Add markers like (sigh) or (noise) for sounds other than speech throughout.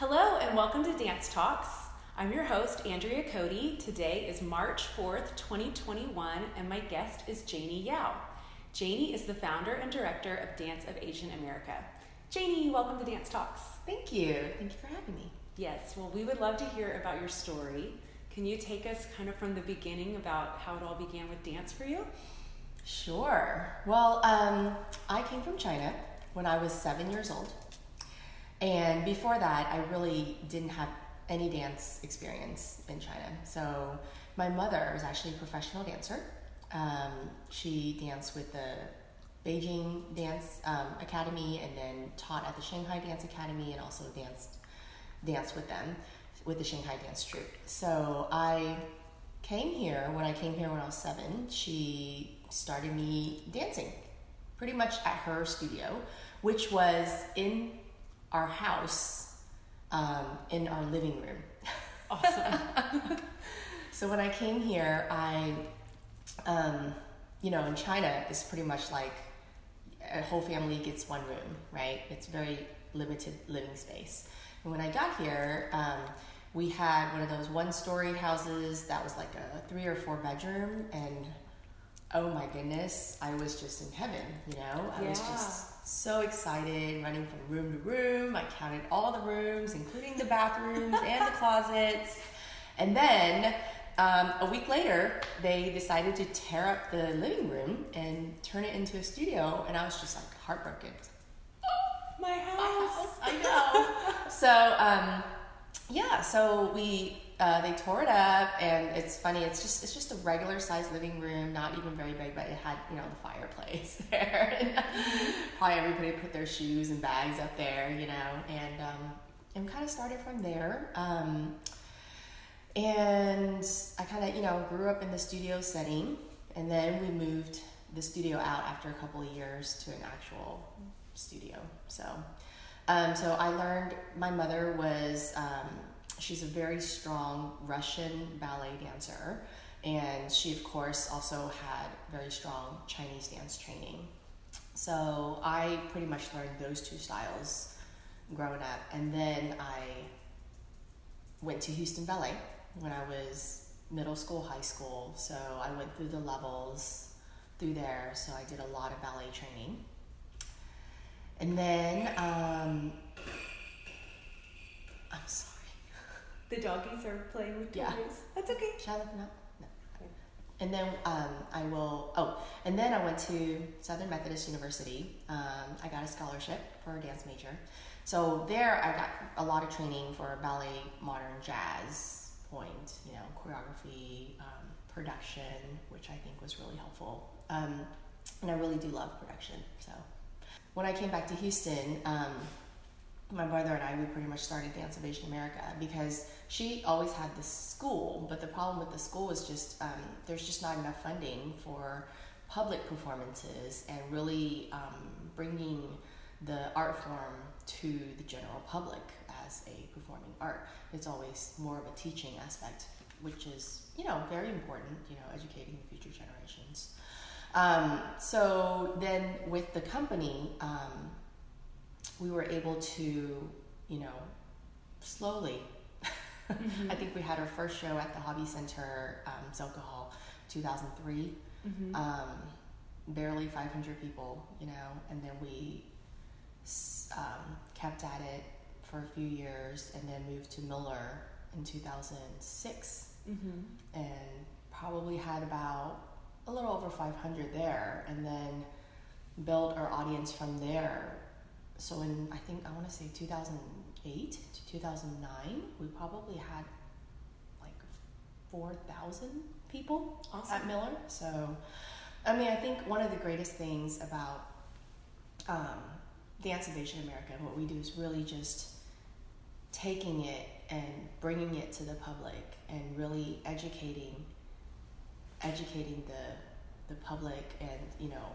Hello and welcome to Dance Talks. I'm your host, Andrea Cody. Today is March 4th, 2021, and my guest is Janie Yao. Janie is the founder and director of Dance of Asian America. Janie, welcome to Dance Talks. Thank you. Thank you for having me. Yes, well, we would love to hear about your story. Can you take us kind of from the beginning about how it all began with dance for you? Sure. Well, um, I came from China when I was seven years old. And before that, I really didn't have any dance experience in China. So my mother is actually a professional dancer. Um, she danced with the Beijing Dance um, Academy and then taught at the Shanghai Dance Academy and also danced danced with them with the Shanghai Dance Troupe. So I came here when I came here when I was seven. She started me dancing, pretty much at her studio, which was in our house um, in our living room. Awesome. (laughs) so when I came here, I, um, you know, in China, it's pretty much like a whole family gets one room, right? It's very limited living space. And when I got here, um, we had one of those one story houses that was like a three or four bedroom and oh my goodness, I was just in heaven, you know? I yeah. was just so excited, running from room to room. I counted all the rooms, including the bathrooms and the closets. And then um, a week later, they decided to tear up the living room and turn it into a studio, and I was just like heartbroken. (gasps) My house. I know. so, um, yeah, so we uh, they tore it up, and it's funny. It's just it's just a regular sized living room, not even very big, but it had you know the fireplace (laughs) there. and (laughs) probably everybody put their shoes and bags up there, you know, and um, and kind of started from there. Um, and I kind of you know grew up in the studio setting, and then we moved the studio out after a couple of years to an actual studio. So. Um, so I learned my mother was um, she's a very strong Russian ballet dancer, and she of course also had very strong Chinese dance training. So I pretty much learned those two styles growing up, and then I went to Houston Ballet when I was middle school, high school. So I went through the levels through there. So I did a lot of ballet training. And then, um, I'm sorry. The doggies are playing with toys. Yeah. That's okay. Shall I? No. No. And then um, I will. Oh, and then I went to Southern Methodist University. Um, I got a scholarship for a dance major. So there, I got a lot of training for ballet, modern jazz pointe. You know, choreography, um, production, which I think was really helpful. Um, and I really do love production. So when I came back to Houston, um, my brother and I, we pretty much started Dance of Asian America because she always had this school, but the problem with the school is just um, there's just not enough funding for public performances and really um, bringing the art form to the general public as a performing art. It's always more of a teaching aspect, which is you know very important. You know, educating the future generations. Um, so then with the company, um, we were able to, you know, slowly. Mm-hmm. (laughs) I think we had our first show at the Hobby Center, um, Zilkha Hall, 2003. Mm-hmm. Um, barely 500 people, you know, and then we um, kept at it for a few years and then moved to Miller in 2006 Mm-hmm. and probably had about a little over 500 there and then built our audience from there so in i think i want to say 2008 to 2009 we probably had like 4000 people Awesome. at miller so i mean i think one of the greatest things about um, dance of asian america and what we do is really just taking it and bringing it to the public and really educating educating the the public and you know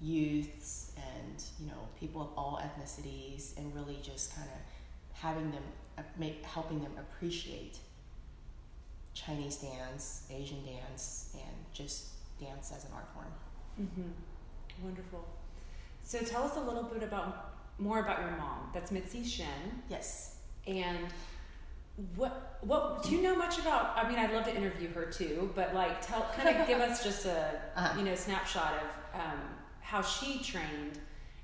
youths and you know people of all ethnicities and really just kind of having them make helping them appreciate Chinese dance, Asian dance, and just dance as an art form. Mm-hmm. Wonderful. So tell us a little bit about more about your mom. That's Mitzi Shen, Yes. And what what do you know much about? I mean, I'd love to interview her too, but like, tell kind of (laughs) give us just a uh-huh. you know snapshot of um, how she trained.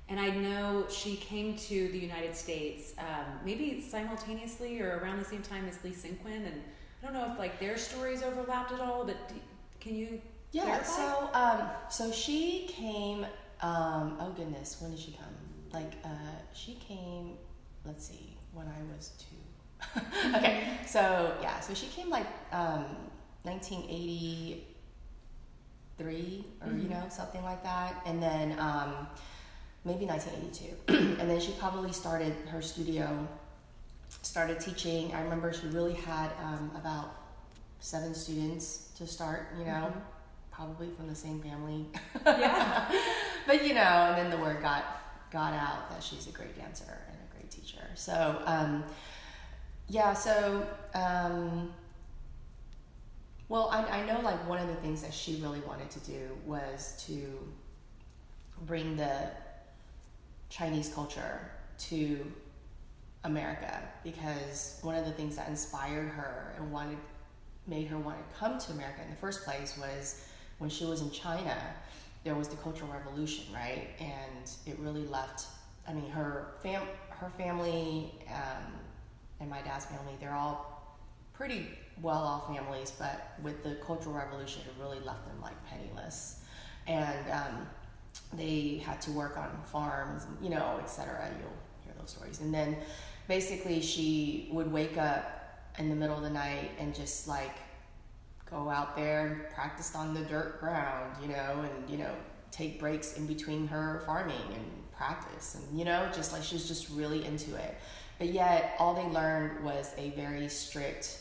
And I know she came to the United States um, maybe simultaneously or around the same time as Li Cunxin. And I don't know if like their stories overlapped at all, but do, can you? Yeah. Clarify? So um, so she came. Um, oh goodness, when did she come? Like uh, she came. Let's see, when I was two. (laughs) okay. Mm-hmm. So yeah. So she came like um, 1980 three or mm-hmm. you know something like that, and then um, maybe 1982, (clears throat) and then she probably started her studio, started teaching. I remember she really had um, about seven students to start, you know. Mm-hmm. Probably from the same family, yeah. (laughs) but you know, and then the word got got out that she's a great dancer and a great teacher. So, um, yeah, so um, well, I, I know like one of the things that she really wanted to do was to bring the Chinese culture to America because one of the things that inspired her and wanted made her want to come to America in the first place was when she was in China, there was the Cultural Revolution, right? And it really left. I mean, her fam, her family, um, and my dad's family, they're all pretty well off families, but with the Cultural Revolution, it really left them like penniless. And um, they had to work on farms, you know, etc. You'll hear those stories. And then basically, she would wake up in the middle of the night and just like go out there and practice on the dirt ground, you know, and, you know, take breaks in between her farming and practice. And, you know, just like she was just really into it. But yet, all they learned was a very strict,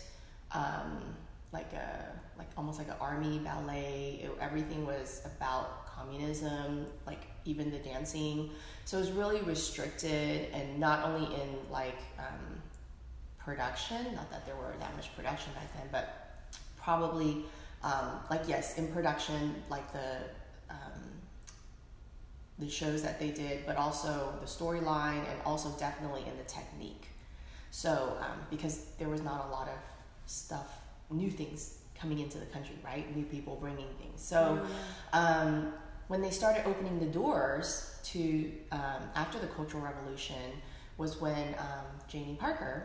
um, like a like almost like an army ballet. It, everything was about communism, like even the dancing. So it was really restricted, and not only in like um, production. Not that there were that much production back then, but probably um, like yes, in production, like the the shows that they did, but also the storyline and also definitely in the technique. So, um, because there was not a lot of stuff, new things coming into the country, right? New people bringing things. So, um, when they started opening the doors to um, after the Cultural Revolution was when um, Janie Parker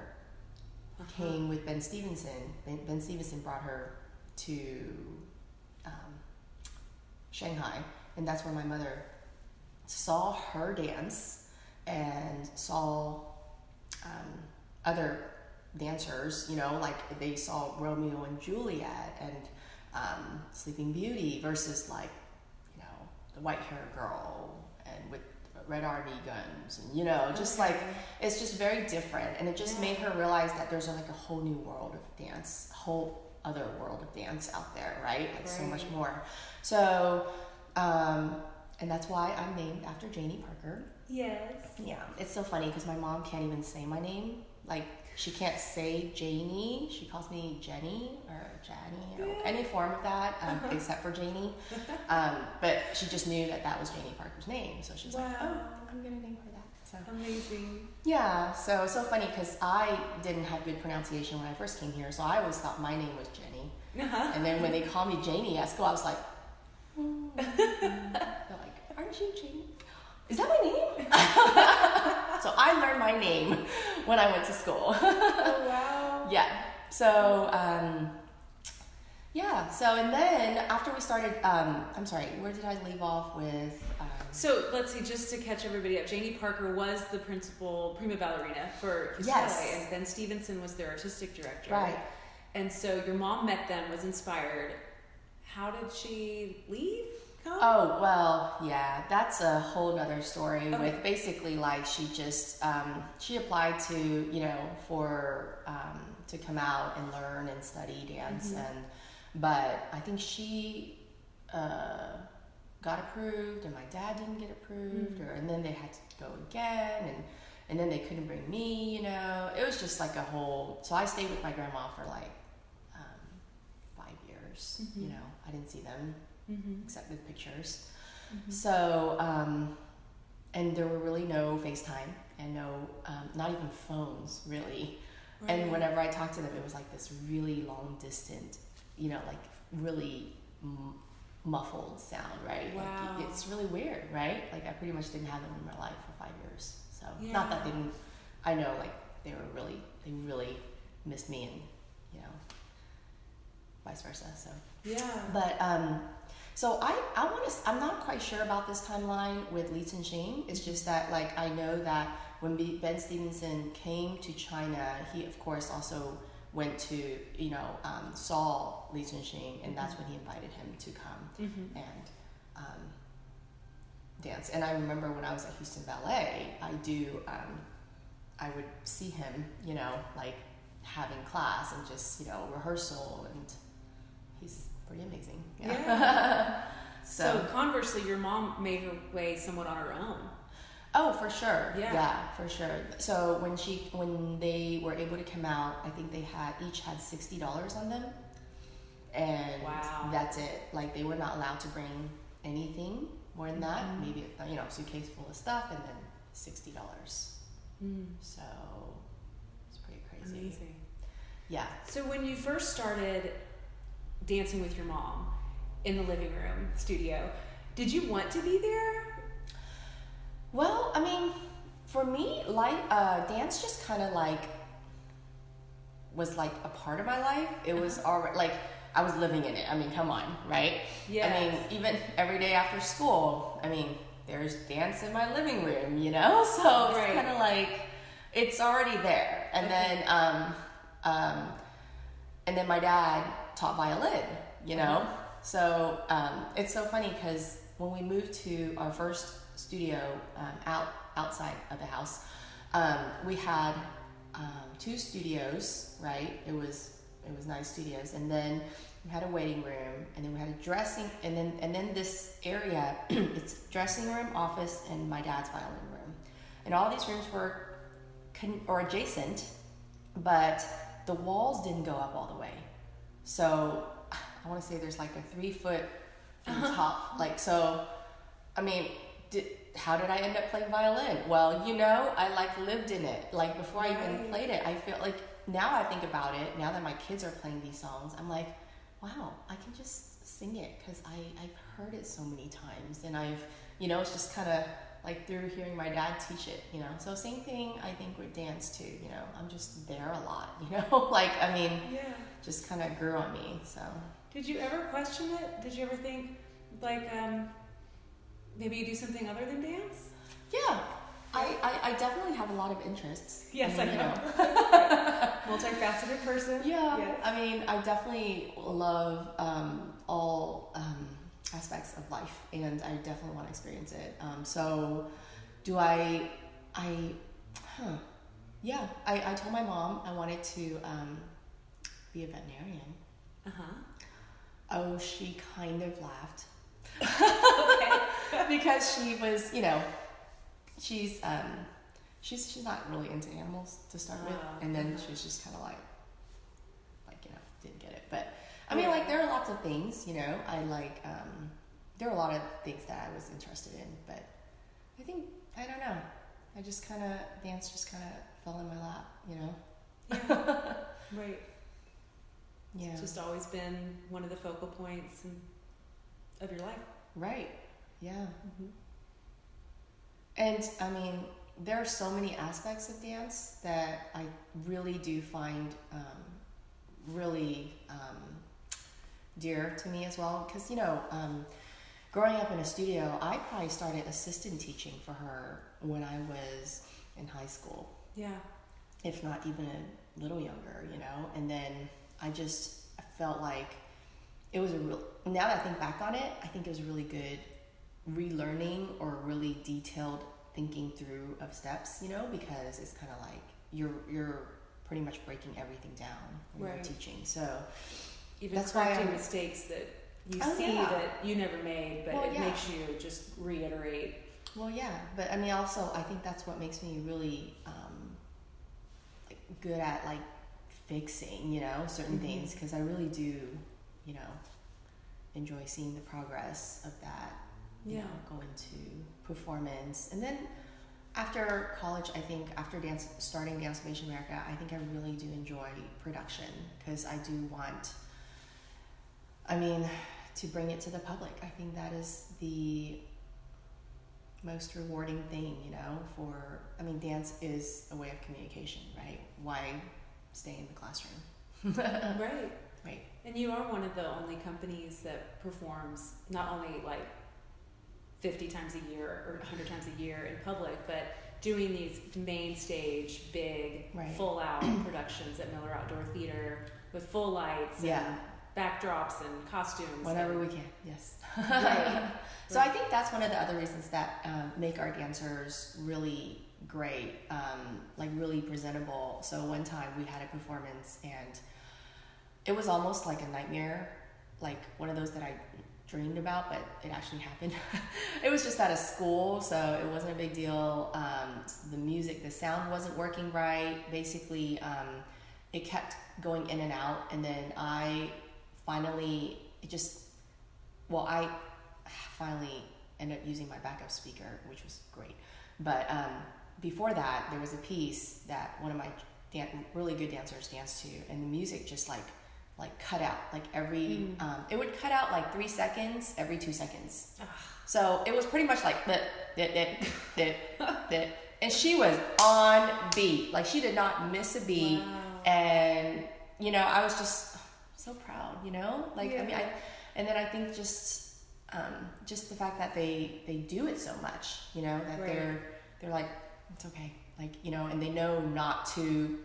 uh-huh. came with Ben Stevenson. Ben, ben, Stevenson brought her to um, Shanghai, and that's where my mother saw her dance and saw um, other dancers, you know, like they saw Romeo and Juliet and um, Sleeping Beauty versus like, you know, the white hair girl and with red army guns and you know just okay. like it's just very different and it just yeah. made her realize that there's like a whole new world of dance whole other world of dance out there right like right. so much more so um, and that's why I'm named after Janie Parker. Yes. Yeah, it's so funny because my mom can't even say my name. Like she can't say Janie. She calls me Jenny or Janie or any form of that, um, uh-huh. except for Janie. Um, but she just knew that that was Janie Parker's name, so she's wow. like, "Oh, I'm gonna name her that." So amazing. Yeah, so so funny because I didn't have good pronunciation when I first came here, so I always thought my name was Jenny. Uh-huh. And then when they called me Janie at school, I was like, (laughs) mm. they're like, aren't you Janie? Is that my name? (laughs) so I learned my name when I went to school. oh, wow. Yeah. So, um, yeah. So, and then after we started, um, I'm sorry, where did I leave off with? Um, so let's see, just to catch everybody up, Janie Parker was the principal prima ballerina for His yes. and Ben Stevenson was their artistic director. Right. And so your mom met them, was inspired. How did she leave? Come? Oh well, yeah, that's a whole other story. Okay. With basically like she just um, she applied to you know for um, to come out and learn and study dance mm-hmm. and but I think she uh, got approved and my dad didn't get approved mm-hmm. or and then they had to go again and and then they couldn't bring me. You know, it was just like a whole. So I stayed with my grandma for like um, five years. Mm-hmm. You know, I didn't see them mm-hmm. except with pictures. Mm-hmm. So, um, and there were really no FaceTime and no, um, not even phones really. Right. And whenever I talked to them, it was like this really long distant, you know, like really m- muffled sound, right? Wow. Like it's really weird, right? Like I pretty much didn't have them in my life for five years. So yeah. not that they didn't, I know like they were really, they really missed me and, you know, vice versa. So yeah. But um, so I I want to I'm not quite sure about this timeline with Li Cunxin. It's just that like I know that when Ben Stevenson came to China, he of course also went to you know um, saw Li Cunxin, and that's when he invited him to come mm-hmm. and um, dance. And I remember when I was at Houston Ballet, I do um, I would see him, you know, like having class and just you know rehearsal, and he's pretty amazing. Yeah. yeah. (laughs) so, so conversely, your mom made her way somewhat on her own. Oh, for sure. Yeah. Yeah, for sure. So when she when they were able to come out, I think they had each had sixty dollars on them, and wow. that's it. Like they were not allowed to bring anything more than that. Mm-hmm. Maybe you know, suitcase full of stuff, and then sixty dollars. Mm. So it's pretty crazy. Amazing. Yeah. So when you first started dancing with your mom in the living room studio, did you want to be there? Well, I mean, for me, like uh, dance just kind of like was like a part of my life. It was uh-huh. already like I was living in it. I mean, come on, right? Yeah. I mean, even every day after school, I mean, there's dance in my living room, you know. (laughs) So it's right. kind of like it's already there. And then, um, um, and then my dad taught violin, you know. So um, it's so funny because when we moved to our first studio um, out outside of the house. Um, we had um, two studios, right? It was it was nice studios, and then we had a waiting room, and then we had a dressing, and then and then this area, (clears throat) it's dressing room, office, and my dad's violin room, and all these rooms were con- or adjacent, but the walls didn't go up all the way. So I want to say there's like a three foot uh-huh. top, like so. I mean, did, how did I end up playing violin? Well, you know, I like lived in it. Like before I even played it, I feel like now I think about it, now that my kids are playing these songs, I'm like, wow, I can just sing it because I I've heard it so many times and I've, you know, it's just kind of like through hearing my dad teach it, you know. So same thing I think with dance too, you know. I'm just there a lot, (laughs) you know. like I mean, yeah, just kind of grew on me. So. Did you ever question it? Did you ever think like um maybe you do something other than dance? Yeah. I, I, I definitely have a lot of interests. Yes, I, mean, I know. know. (laughs) Multifaceted person. Yeah. Yes. I mean, I definitely love um, all um, aspects of life, and I definitely want to experience it. Um, so, do I? I, huh? Yeah. I, I told my mom I wanted to um, be a veterinarian. Uh huh. Oh, she kind of laughed. (laughs) because she was, you know, she's um, she's she's not really into animals to start with, ah, and then she was just kind of like, like you know, didn't get it. But I mean, like there are lots of things, you know, I like. Um, there are a lot of things that I was interested in, but I think I don't know. I just kind of dance just kind of fell in my lap, you know. Yeah. (laughs) right. Yeah. It's just always been one of the focal points of your life. Right. Yeah. Mm-hmm. And I mean, there are so many aspects of dance that I really do find um, really um, dear to me as well. Because, you know, um, growing up in a studio, I probably started assistant teaching for her when I was in high school. Yeah. If not even a little younger, you know? And then I just felt like it was a real, now that I think back on it, I think it was really good relearning or really detailed thinking through of steps, you know, because it's kind of like you're you're pretty much breaking everything down when right. you're teaching. So even that's correcting why mistakes that you oh, see yeah. that you never made, but well, it yeah. makes you just reiterate. Well, yeah, but I mean, also I think that's what makes me really um, good at like fixing, you know, certain mm-hmm. things because I really do, you know, enjoy seeing the progress of that yeah. know, go into performance. And then after college, I think after dance, starting Dance of Asian America, I think I really do enjoy production because I do want. I mean, to bring it to the public. I think that is the most rewarding thing, you know, for I mean dance is a way of communication, right? Why stay in the classroom? (laughs) right. Right. And you are one of the only companies that performs not only like 50 times a year or 100 times a year in public, but doing these main stage, big, Right. full out (clears throat) productions at Miller Outdoor Theater with full lights Yeah. and backdrops and costumes. Whenever and- we can, yes. (laughs) Right. so I think that's one of the other reasons that um, make our dancers really great, um, like really presentable. So one time we had a performance and it was almost like a nightmare, like one of those that I dreamed about, but it actually happened. (laughs) it was just at a school, so it wasn't a big deal. Um, the music, the sound wasn't working right. Basically, um, it kept going in and out, and then I finally, it just, well, I finally ended up using my backup speaker, which was great. But um, before that, there was a piece that one of my dan- really good dancers danced to, and the music just like like cut out like every Mm. um, it would cut out like three seconds every two seconds Ugh. so it was pretty much like (laughs) that that that and she was on beat like she did not miss a beat Wow. and you know i was just so proud you know like i mean i and then i think just um, just the fact that they they do it so much you know that Right. they're they're like it's okay like you know and they know not to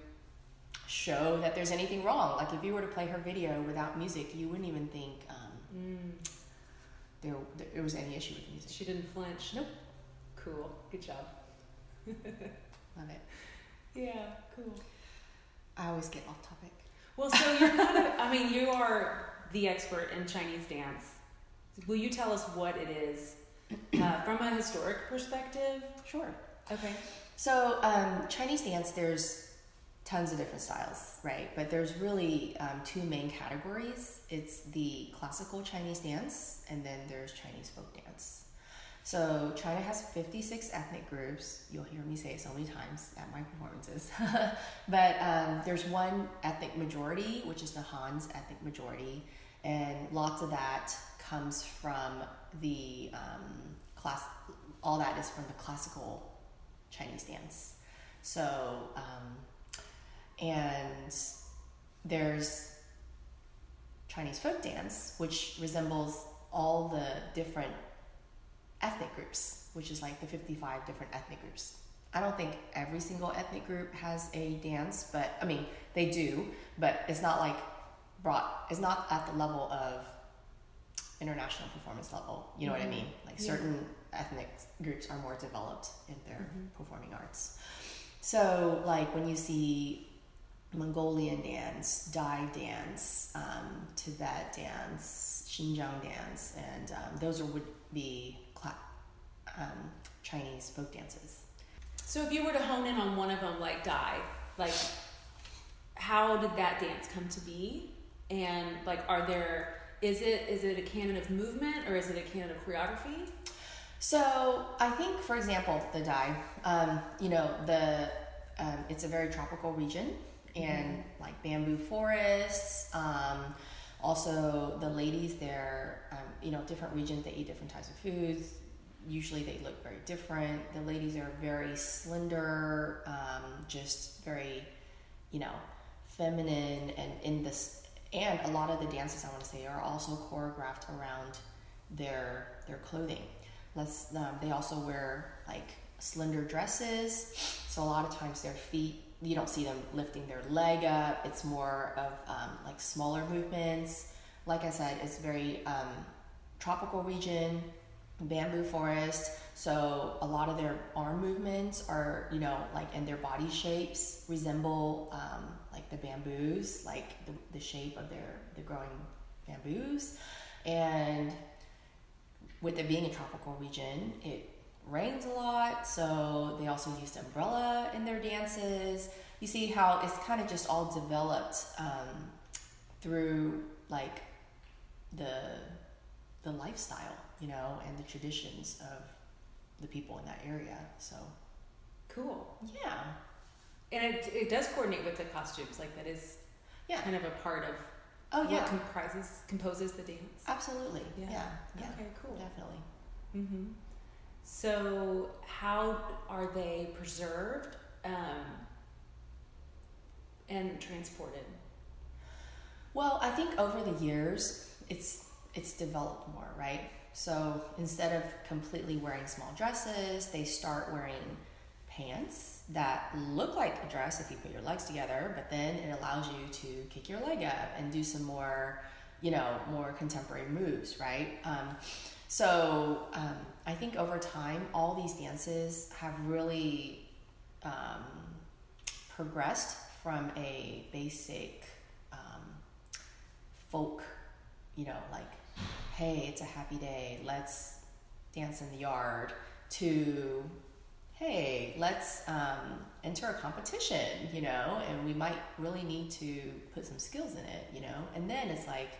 show that there's anything wrong like if you were to play her video without music you wouldn't even think um, Mm. there, there was any issue with the music She didn't flinch. Nope. Cool. Good job. love it (laughs) Yeah, cool. i always get off topic Well, so you're kind of, I mean, you are the expert in Chinese dance. Will you tell us what it is uh, from a historic perspective? sure Okay. So um, Chinese dance, there's tons of different styles, right? But there's really um, two main categories. It's the classical Chinese dance, and then there's Chinese folk dance. So China has 56 ethnic groups. You'll hear me say it so many times at my performances. (laughs) but um, there's one ethnic majority, which is the Han's ethnic majority, and lots of that comes from the um, class. All that is from the classical Chinese dance. So, um, and there's Chinese folk dance, which resembles all the different ethnic groups, which is like the 55 different ethnic groups. I don't think every single ethnic group has a dance, but I mean, they do, but it's not like brought, it's not at the level of international performance level. You know what I Mhm. mean? Like Yeah. certain ethnic groups are more developed in their Mhm. performing arts. So, like when you see Mongolian dance, Dai dance, um, Tibet dance, Xinjiang dance, and um, those are, would be cla- um, Chinese folk dances. So if you were to hone in on one of them, like Dai, like how did that dance come to be? And like, are there is it is it a canon of movement or is it a canon of choreography? So I think, for example, the Dai, um, you know, the um, it's a very tropical region and like bamboo forests. Um, also, the ladies there, um, you know, different regions they eat different types of foods. Usually, they look very different. The ladies are very slender, um, just very, you know, feminine, and in this, and a lot of the dances I want to say are also choreographed around their their clothing. Let's, um, they also wear like slender dresses, so a lot of times their feet you don't see them lifting their leg up. It's more of um, like smaller movements. Like I said, it's very um, tropical region, bamboo forest. So a lot of their arm movements are, you know, like and their body shapes resemble um, like the bamboos, like the, the shape of their the growing bamboos, and with it being a tropical region, it rains a lot, so they also used umbrella in their dances. You see how it's kind of just all developed um, through like the the lifestyle, you know, and the traditions of the people in that area. So Cool. Yeah. And it, it does coordinate with the costumes. Like that is Yeah. kind of a part of Oh what yeah. comprises composes the dance. Absolutely. Yeah. Yeah. Yeah. Okay, cool. Definitely. hmm So, how are they preserved um, and transported? Well, I think over the years, it's it's developed more, right? So instead of completely wearing small dresses, they start wearing pants that look like a dress if you put your legs together, but then it allows you to kick your leg up and do some more, you know, more contemporary moves, right? Um, so um, I think over time, all these dances have really um, progressed from a basic um, folk, you know, like, hey, it's a happy day, let's dance in the yard, to, hey, let's um, enter a competition, you know, and we might really need to put some skills in it, you know, and then it's like,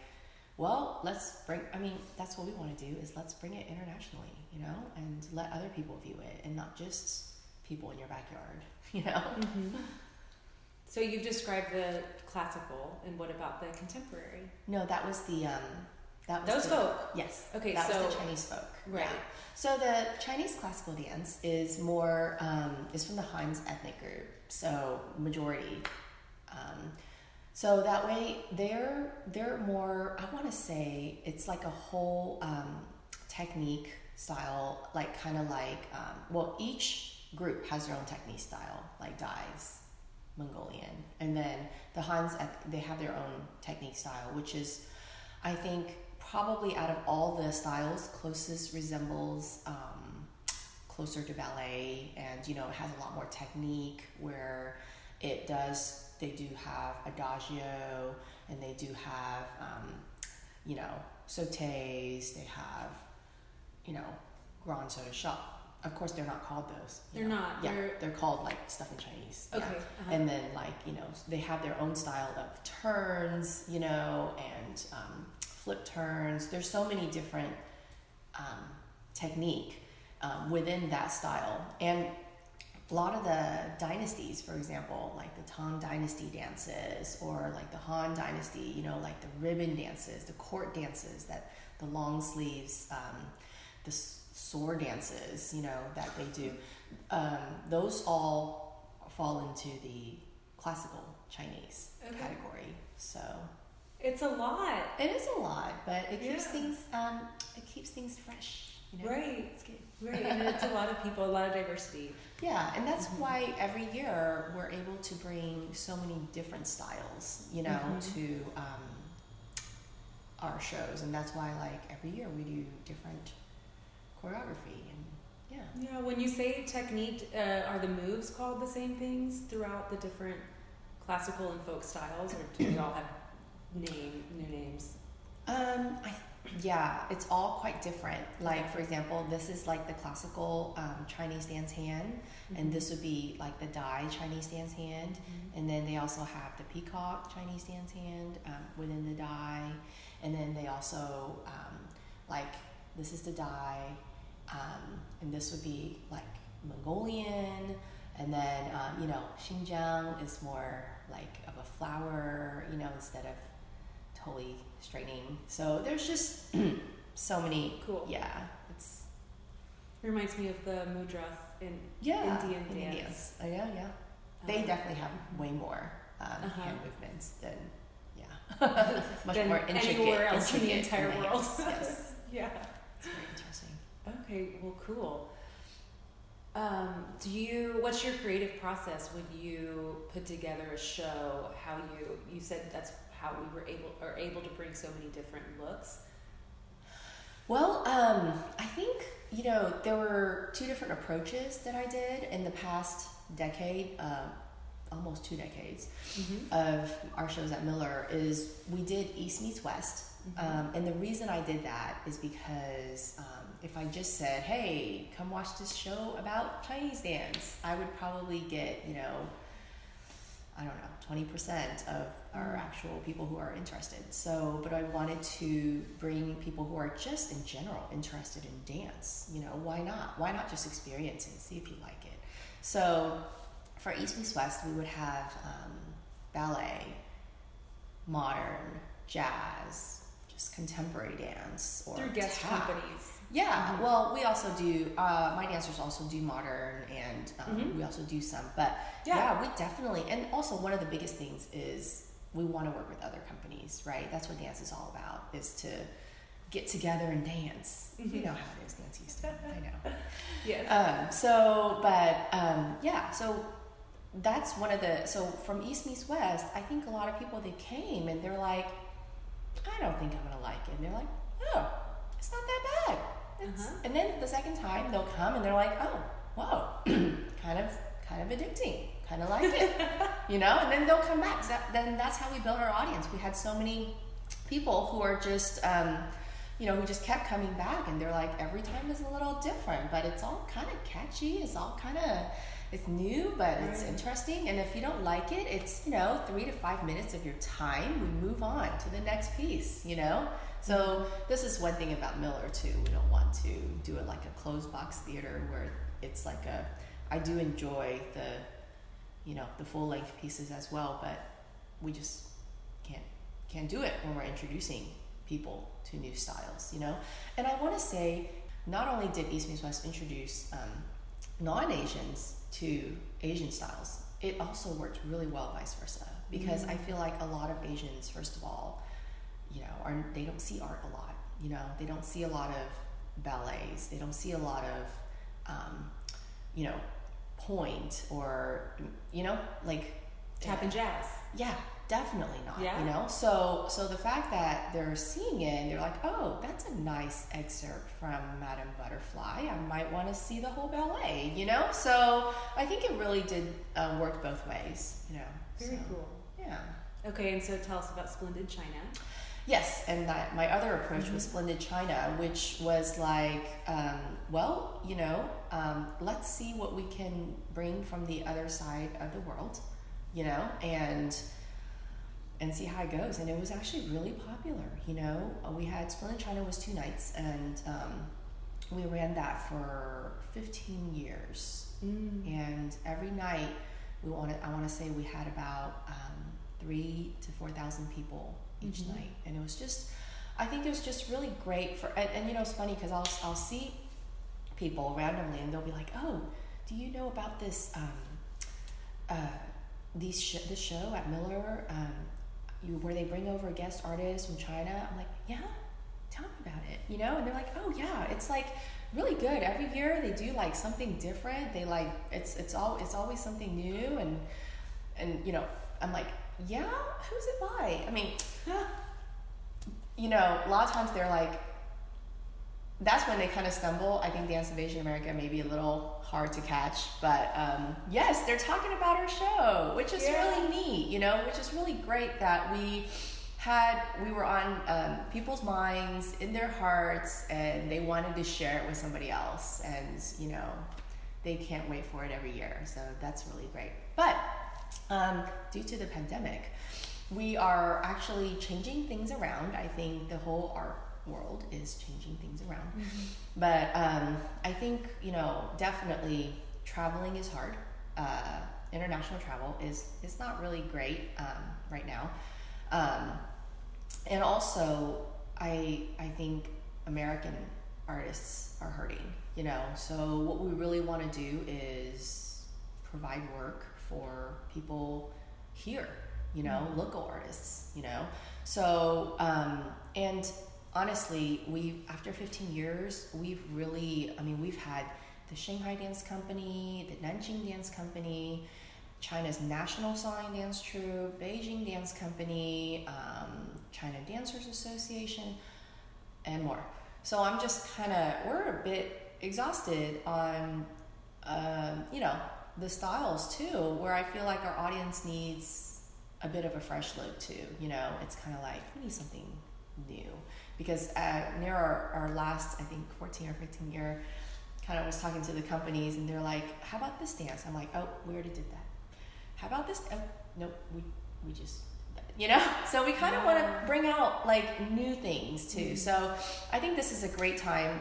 well, let's bring, I mean, that's what we want to do is let's bring it internationally, you know, and let other people view it and not just people in your backyard, (laughs) you know? Mm-hmm. So you've described the classical, and what about the contemporary? No, that was the, um, that was Those the, folk. Yes. Okay, that so was the Chinese folk. right. Yeah. So the Chinese classical dance is more um, is from the Han ethnic group. So majority. Um, so that way they're they're more. I want to say it's like a whole um, technique style, like kind of like um, well each group has their own technique style, like Dais, Mongolian, and then the Han's they have their own technique style, which is I think probably out of all the styles closest resembles um, closer to ballet and you know it has a lot more technique where it does they do have adagio and they do have um, you know sautés they have you know grand saut de chat of course they're not called those They're know. not. yeah They're they're called like stuff in chinese yeah okay. uh-huh. and then like you know they have their own style of turns you know and um, flip turns there's so many different um, technique um, within that style and a lot of the dynasties for example like the tang dynasty dances or like the han dynasty you know like the ribbon dances the court dances that the long sleeves um, the sword dances you know that they do um, those all fall into the classical Chinese Okay. category. So it's a lot, it is a lot, but it keeps Yeah. things um, it keeps things fresh. You know? right? It's good. Right, and it's a lot of people, a lot of diversity. Yeah, and that's Mhm. why every year we're able to bring so many different styles, you know, Mhm. to um, our shows, and that's why like every year we do different choreography and yeah. Yeah, when you say technique, uh, are the moves called the same things throughout the different classical and folk styles, or do they all have name new names? Um, I, yeah, it's all quite different. Like for example, this is like the classical um, Chinese dance hand, and this would be like the Dai Chinese dance hand, Mhm. and then they also have the peacock Chinese dance hand um, within the Dai, and then they also um, like this is the Dai, um, and this would be like Mongolian, and then um, you know Xinjiang is more like of a flower, you know, instead of totally straightening. So there's just (clears throat) so many. Cool. Yeah, it's Reminds me of the mudra in yeah Indian Indian dance. I know, yeah. They um, definitely have way more um, Uh-huh. hand movements than yeah, (laughs) (laughs) much than more intricate. anywhere else in the entire world. Yes, (laughs) yeah. It's very interesting. Okay, well, cool. Um, do you? What's your creative process when you put together a show? How you? You said that's how we were able are able to bring so many different looks. Well, um, I think you know there were two different approaches that I did in the past decade, uh, almost two decades Mm-hmm. of our shows at Miller. Is we did East meets West, Um, and the reason I did that is because um, if I just said, "Hey, come watch this show about Chinese dance," I would probably get you know, I don't know, twenty percent of our actual people who are interested. So, but I wanted to bring people who are just in general interested in dance. You know, why not? Why not just experience it and see if you like it? So for East Meets West, we would have um, ballet, modern, jazz, just contemporary dance, or Through guest tap. companies. Yeah, Mhm. well, we also do. Uh, my dancers also do modern, and um, Mhm. we also do some. But Yeah. yeah. we definitely. And also, one of the biggest things is we want to work with other companies, right? That's what dance is all about: is to get together and dance. You Mhm. know how it is, Dance Houston. I know. (laughs) yeah. Um, so, but um, yeah, so that's one of the. So from East Meets West, I think a lot of people they came and they're like, I don't think I'm gonna like it. And they're like, oh, it's not that bad. Uh-huh. And then the second time they'll come and they're like, oh, whoa, (clears throat) kind of, kind of addicting. Kind of like it, (laughs) you know. And then they'll come back. So that, then that's how we built our audience. We had so many people who are just. Um, you know, who just kept coming back and they're like, every time is a little different, but it's all kind of catchy. It's all kind of, it's new, but it's interesting. And if you don't like it, it's, you know, three to five minutes of your time. We move on to the next piece, you know? So this is one thing about Miller too. We don't want to do it like a closed box theater where it's like a, I do enjoy the, you know, the full length pieces as well, but we just can't, can't do it when we're introducing people to new styles, you know? And I want to say, not only did East Meets West introduce um, non Asians to Asian styles, it also worked really well vice versa. Because I feel like a lot of Asians, first of all, you know, are they don't see art a lot. You know, they don't see a lot of ballets. They don't see a lot of, um, you know, pointe or you know, like Tap and jazz. yeah, definitely not. Yeah? You know, so so the fact that they're seeing it and they're like, oh, that's a nice excerpt from Madame Butterfly. I might want to see the whole ballet. You know, so I think it really did uh, work both ways. You know, Very so, cool. Yeah. Okay, and so tell us about Splendid China. Yes, and that my other approach was Mhm. Splendid China, which was like, um, well, you know, um, let's see what we can bring from the other side of the world, you know, and and see how it goes. And it was actually really popular. You know, Uh, we had Splendid China was two nights, and um, we ran that for fifteen years Mm. and every night we wanted i want to say we had about um, three to four thousand people each Mhm. night. And it was just i think it was just really great for and, and you know it's funny because I'll, I'll see people randomly and they'll be like oh do you know about this um, uh, these sh- this show at miller um, you, where they bring over a guest artists from china? I'm like yeah tell me about it you know? And they're like oh yeah it's like really good. Every year they do like something different. They like it's it's all it's always something new and and you know i'm like yeah who's it by? I mean you know a lot of times they're like that's when they kind of stumble. I think dance of asian america may be a little hard to catch but um, yes they're talking about our show which is Yeah. really neat you know which is really great that we had we were on um, people's minds in their hearts and they wanted to share it with somebody else and you know they can't wait for it every year so that's really great. But um, due to the pandemic we are actually changing things around. I think the whole art world is changing things around. But um, i think you know definitely traveling is hard. Uh, international travel is is not really great um, right now. Um, and also I I think American artists are hurting, you know. So what we really want to do is provide work for people here, you know, Mhm. local artists, you know. So um, and honestly, we after 15 years, we've really I mean we've had the Shanghai Dance Company, the Nanjing Dance Company, China's National Song Dance Troupe, Beijing Dance Company, um, China Dancers Association, and more. So I'm just kind of, we're a bit exhausted on, um, you know, the styles too, where I feel like our audience needs a bit of a fresh look too. You know, it's kind of like, we need something new. Because uh, near our, our last, I think, 14 or 15 year, kind of was talking to the companies and they're like, how about this dance? I'm like, oh, we already did that how about this? Oh, nope, we, we just, you know? (laughs) So we kind of want to bring out like new things too. Mhm. So I think this is a great time.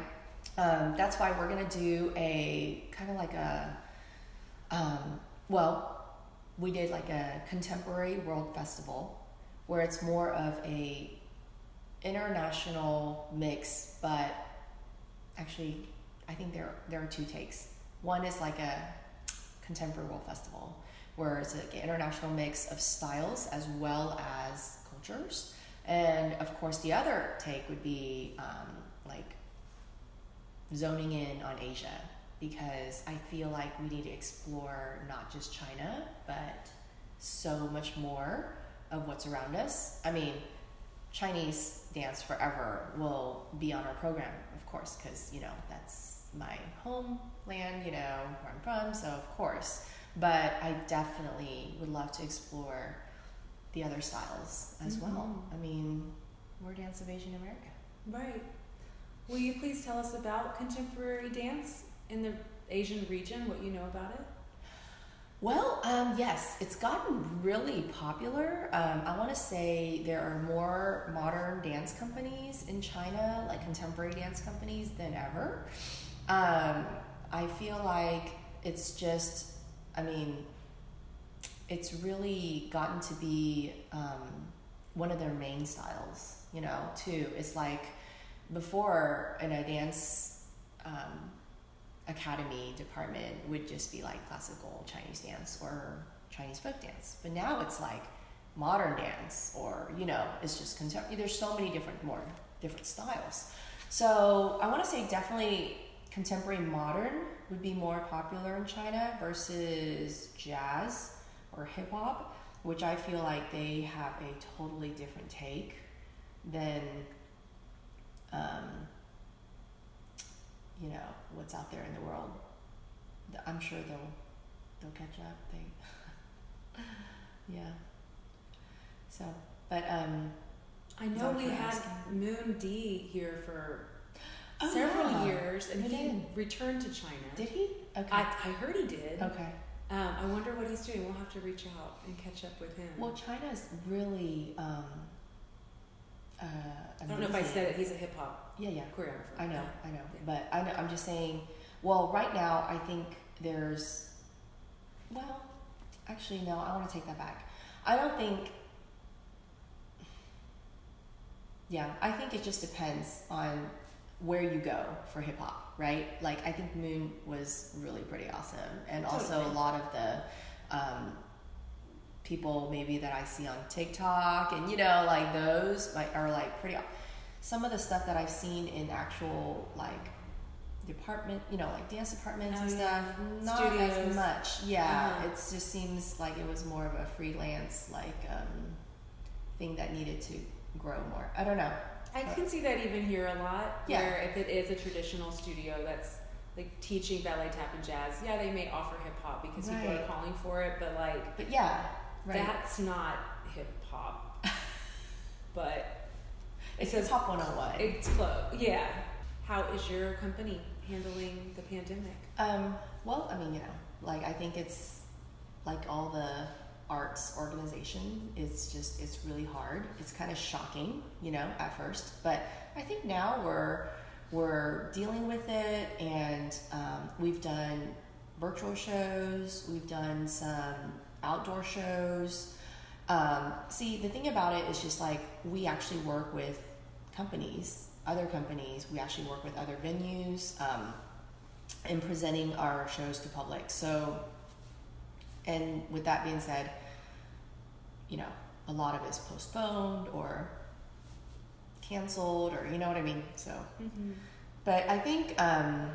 Um, that's why we're going to do a kind of like a, Um, well, we did like a contemporary world festival where it's more of a international mix, but actually, I think there there are two takes. One is like a contemporary world festival, where it's like an international mix of styles as well as cultures, and of course, the other take would be um, like zoning in on Asia because I feel like we need to explore not just China, but so much more of what's around us. I mean, Chinese dance forever will be on our program, of course, because, you know, that's my homeland, you know, where I'm from, so of course. But I definitely would love to explore the other styles as mm-hmm. well. I mean, we're Dance of Asian America. Right. Will you please tell us about contemporary dance in the Asian region, what you know about it? Well, um, yes, it's gotten really popular. Um, I want to say there are more modern dance companies in China, like contemporary dance companies, than ever. Um, I feel like it's just, I mean, it's really gotten to be um, one of their main styles, you know, too. It's like before in a dance um, academy department would just be like classical Chinese dance or Chinese folk dance. But now it's like modern dance or, you know, it's just contemporary. There's so many different, more different styles. So I want to say definitely contemporary modern would be more popular in China versus jazz or hip hop, which I feel like they have a totally different take than um, you know what's out there in the world. I'm sure they'll they'll catch up. They (laughs) yeah. So, but um, I know we had asking? Moon D here for oh, several yeah. years, and he, he returned to China. Did he? Okay. I, I heard he did. Okay. Um, I wonder what he's doing. We'll have to reach out and catch up with him. Well, China's really. Um, uh, I don't know if I said it. He's a hip hop yeah, yeah. choreographer. I know, I know. But I know, I'm just saying, well, right now, I think there's, well, actually, no, I want to take that back. I don't think, yeah, I think it just depends on where you go for hip hop, right? Like, I think Moon was really pretty awesome. And totally. also, a lot of the, um, people maybe that I see on TikTok and you know like those like are like pretty some of the stuff that I've seen in actual like department, you know, like dance departments oh, and stuff, not Studios. as much. Yeah, uh-huh. it just seems like it was more of a freelance like um, thing that needed to grow more. I don't know. I but, can see that even here a lot. Yeah. Where if it is a traditional studio that's like teaching ballet, tap, and jazz, yeah, they may offer hip hop because right. people are calling for it, but like, but yeah, right. that's not hip hop. (laughs) but it says Hop 101. It's close. Yeah. How is your company handling the pandemic? Um, well, I mean, you know, like I think it's like all the arts organization it's just it's really hard it's kind of shocking you know at first but i think now we're we're dealing with it and um, we've done virtual shows we've done some outdoor shows um, see, the thing about it is just like we actually work with companies, other companies. We actually work with other venues um, in presenting our shows to public. So, and with that being said, you know, a lot of it's postponed or canceled, or you know what I mean. So, mm-hmm. but I think, um,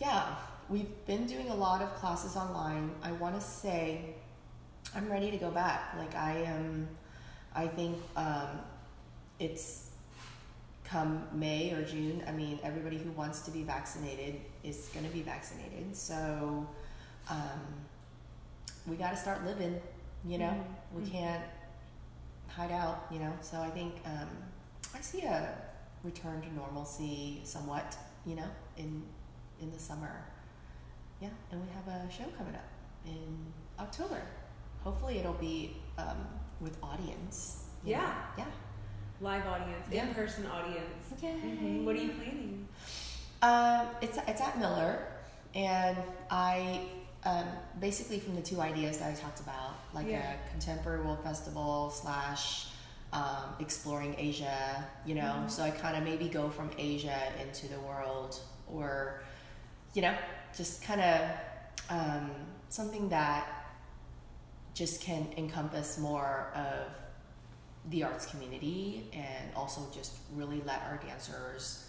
yeah, we've been doing a lot of classes online. I want to say I'm ready to go back. Like I am, I think um, it's come May or June. I mean, everybody who wants to be vaccinated is going to be vaccinated. So um, we got to start living. You know, mm-hmm. we mm-hmm. can't hide out. You know, so I think um, I see a return to normalcy somewhat. You know, in in the summer. Yeah, and we have a show coming up in October hopefully it'll be um, with audience. Yeah. Know? Yeah. Live audience, yeah. in person audience. Okay. Mm-hmm. What are you planning? Um, it's it's at Miller, and I um, basically from the two ideas that I talked about, like Yeah. a contemporary world festival slash um, exploring Asia, you know. Mhm. So I kind of maybe go from Asia into the world, or you know, just kind of um, something that just can encompass more of the arts community and also just really let our dancers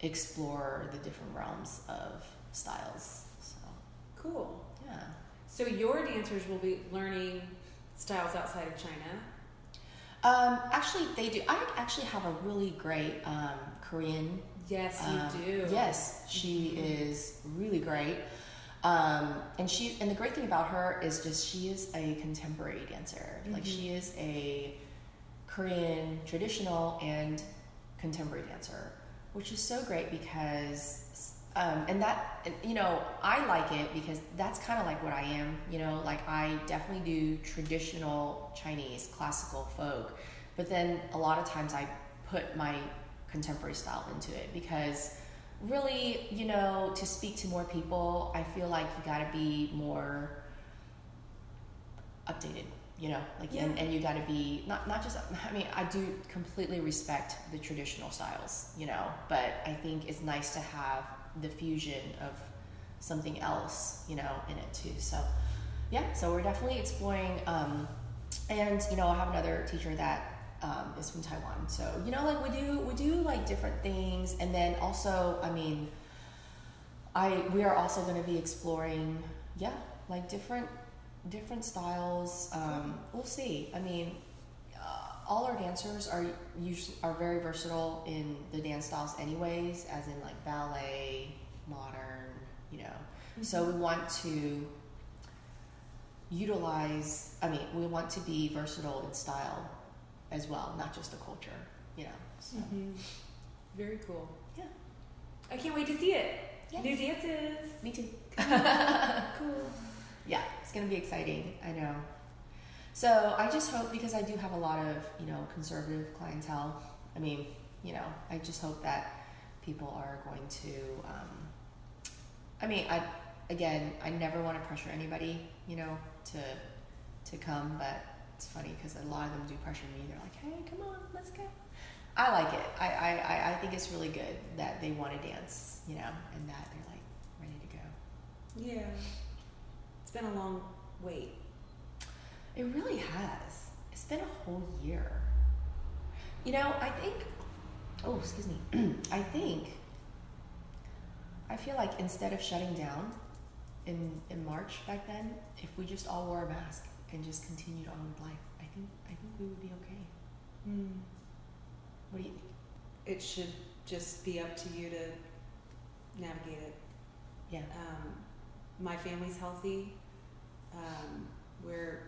explore the different realms of styles. So, Cool. yeah. So your dancers will be learning styles outside of China. Um, actually, they do. I actually have a really great um, Korean. Yes, you um, do. Yes, she Mhm. is really great. Um, and she and the great thing about her is just she is a contemporary dancer. Like Mhm. she is a Korean traditional and contemporary dancer, which is so great because um, and that you know I like it because that's kind of like what I am. You know, like I definitely do traditional Chinese classical folk, but then a lot of times I put my contemporary style into it because really, you know, to speak to more people, I feel like you got to be more updated. You know, like and, and you got to be not not just. I mean, I do completely respect the traditional styles. You know, but I think it's nice to have the fusion of something else. You know, in it too. So yeah, so we're definitely exploring. Um, and you know, I have another teacher that um, is from Taiwan. So you know, like we do we do like different things, and then also, I mean, I we are also going to be exploring, yeah, like different different styles. Um, we'll see. I mean, uh, all our dancers are usually are very versatile in the dance styles, anyways, as in like ballet, modern, you know. So we want to utilize. I mean, we want to be versatile in style as well, not just a culture, you know. So Mhm. Very cool. Yeah. I can't wait to see it. Yes. New dances. me too. (laughs) Cool. Yeah, it's gonna be exciting. I know. So I just hope because I do have a lot of you know conservative clientele. I mean, you know, I just hope that people are going to. Um, I mean, I again, I never want to pressure anybody, you know, to to come, but it's funny because a lot of them do pressure me. They're like, "Hey, come on, let's go." I like it. I I, I- I think it's really good that they want to dance, you know, and that they're like ready to go. Yeah. It's been a long wait. It really has. It's been a whole year. You know, I think. Oh, excuse me. (clears throat) I think. I feel like instead of shutting down in in March back then, if we just all wore a mask and just continued on with life, I think I think we would be okay. Hmm. What do you think? It should just be up to you to navigate it. Yeah. Um, my family's healthy. Um, we're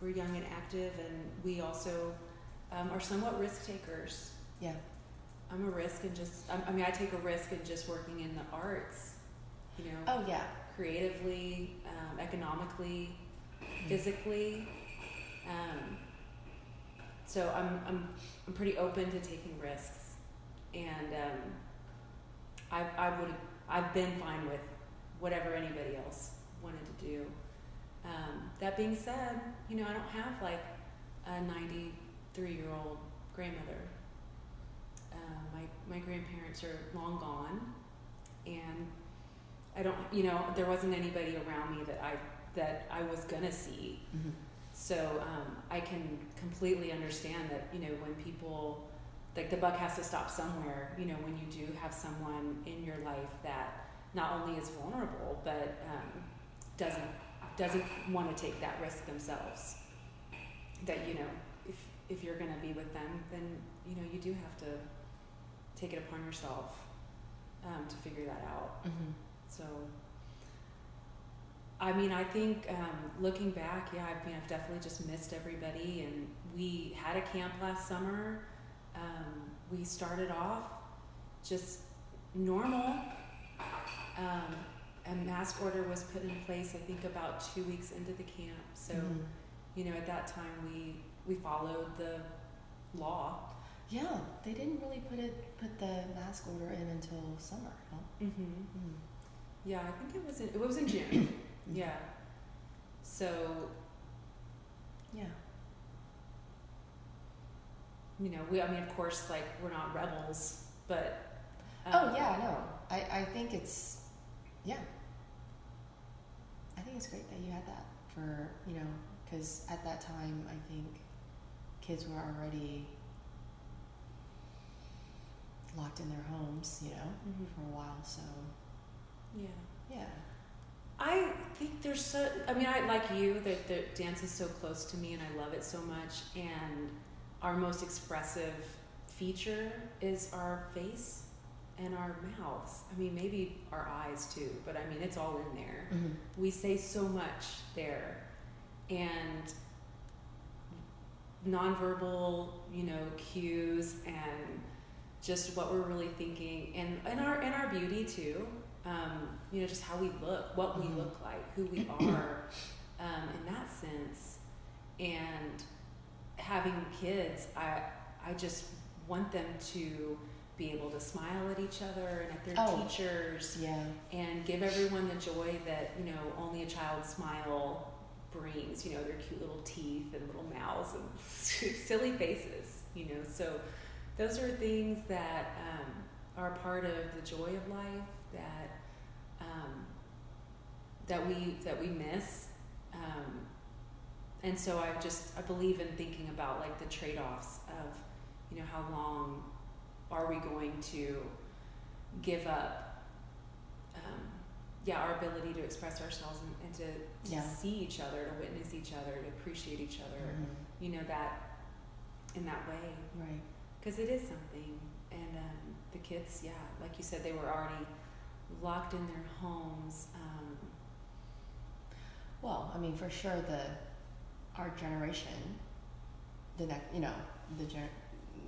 we're young and active, and we also um, are somewhat risk takers. Yeah. I'm a risk and just I I mean I take a risk in just working in the arts, you know, Oh yeah. creatively, um, economically, physically. Um, so I'm I'm I'm pretty open to taking risks, and um, I I would I've been fine with whatever anybody else wanted to do. Um, that being said, you know I don't have like a 93 year old grandmother. Um, my my grandparents are long gone, and I don't you know there wasn't anybody around me that I that I was gonna see. Mm-hmm. So um, I can completely understand that you know when people like the buck has to stop somewhere. You know when you do have someone in your life that not only is vulnerable but um, doesn't doesn't want to take that risk themselves. That you know if if you're gonna be with them, then you know you do have to take it upon yourself um, to figure that out. Mm-hmm. So, I mean, I think um, looking back, yeah, I mean, I've definitely just missed everybody. And we had a camp last summer. Um, we started off just normal. Um, a mask order was put in place, I think, about two weeks into the camp. So, Mm-hmm. you know, at that time, we we followed the law. Yeah, they didn't really put it put the mask order in until summer, huh? Mm-hmm. Mm. Yeah, I think it was in, it was in June. Yeah. So, Yeah. you know, we, I mean, of course, like, we're not rebels, but. Oh um, yeah, no. I, I think it's yeah. I think it's great that you had that for you know because at that time I think kids were already locked in their homes, you know, Mhm. for a while. So Yeah. yeah, I think there's so. I mean, I like you. That the dance is so close to me, and I love it so much. And our most expressive feature is our face and our mouths. I mean, maybe our eyes too, but I mean, it's all in there. mm-hmm. We say so much there, and nonverbal, you know, cues and just what we're really thinking, and and our and our beauty too. Um, you know, just how we look, what we Mhm. look like, who we (clears throat) are, um, in that sense. And having kids, I I just want them to be able to smile at each other and at their Oh. teachers yeah, and give everyone the joy that you know only a child's smile brings you know their cute little teeth and little mouths and (laughs) silly faces you know so those are things that um, are part of the joy of life that um, that we that we miss um, and so i just i believe in thinking about like the trade-offs of you know how long are we going to give up um, yeah our ability to express ourselves and, and to, to Yeah. see each other to witness each other to appreciate each other Mhm. you know that in that way right. because it is something and um, the kids yeah like you said they were already locked in their homes um, Well, I mean, for sure, the our generation, the next, you know, the gen,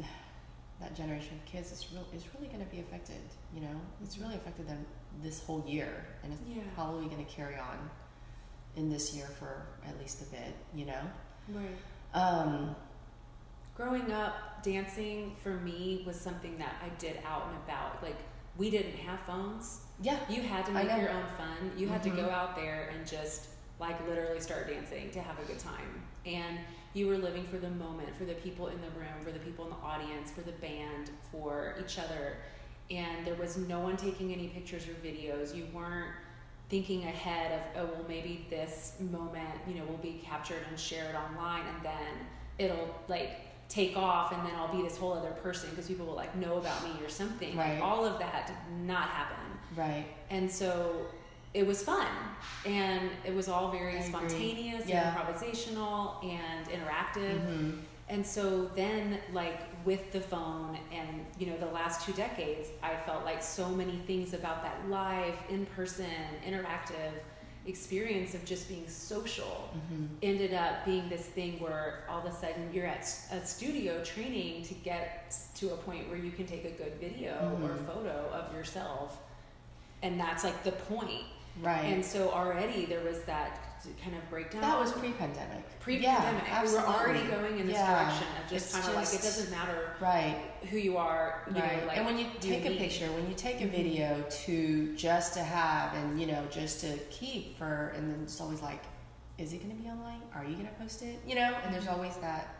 (sighs) that generation of kids is real is really going to be affected. You know, it's really affected them this whole year, and it's yeah probably going to carry on in this year for at least a bit. You know, right um, growing up dancing for me was something that i did out and about like we didn't have phones. Yeah, you had to make your own fun. You had Mhm. to go out there and just like literally start dancing to have a good time. And you were living for the moment for the people in the room for the people in the audience for the band for each other. And there was no one taking any pictures or videos. You weren't thinking ahead of oh well maybe this moment you know will be captured and shared online and then it'll like take off and then I'll be this whole other person because people will like know about me or something. Like, all of that did not happen. Right, and so it was fun. And it was all very I spontaneous Yeah. and improvisational and interactive. Hmm and so then like with the phone and you know the last two decades i felt like so many things about that live in person interactive experience of just being social hmm ended up being this thing where all of a sudden you're at a studio training to get to a point where you can take a good video or Mhm. photo of yourself and that's like the point right. and so already there was that kind of breakdown that was pre-pandemic. pre-pandemic Yeah, we were already going in this Yeah. direction of just kind of like it doesn't matter right. who you are you right. know like and when you take a me. picture, when you take a Mhm. video to just to have and you know just to keep for, and then it's always like, is it going to be online? Are you going to post it? You know, and there's always that.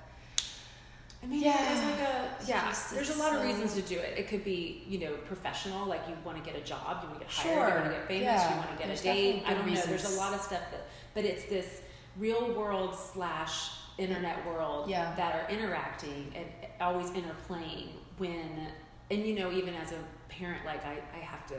I mean, Yeah. there's like a yeah. there's a lot of reasons to do it. It could be you know professional, like you want to get a job, you want to get hired, you want to get famous, yeah. you want to get There's a date. I don't good know. There's a lot of stuff that, but it's this real world slash internet world Yeah. that are interacting and always interplaying. When and you know even as a parent, like I I have to.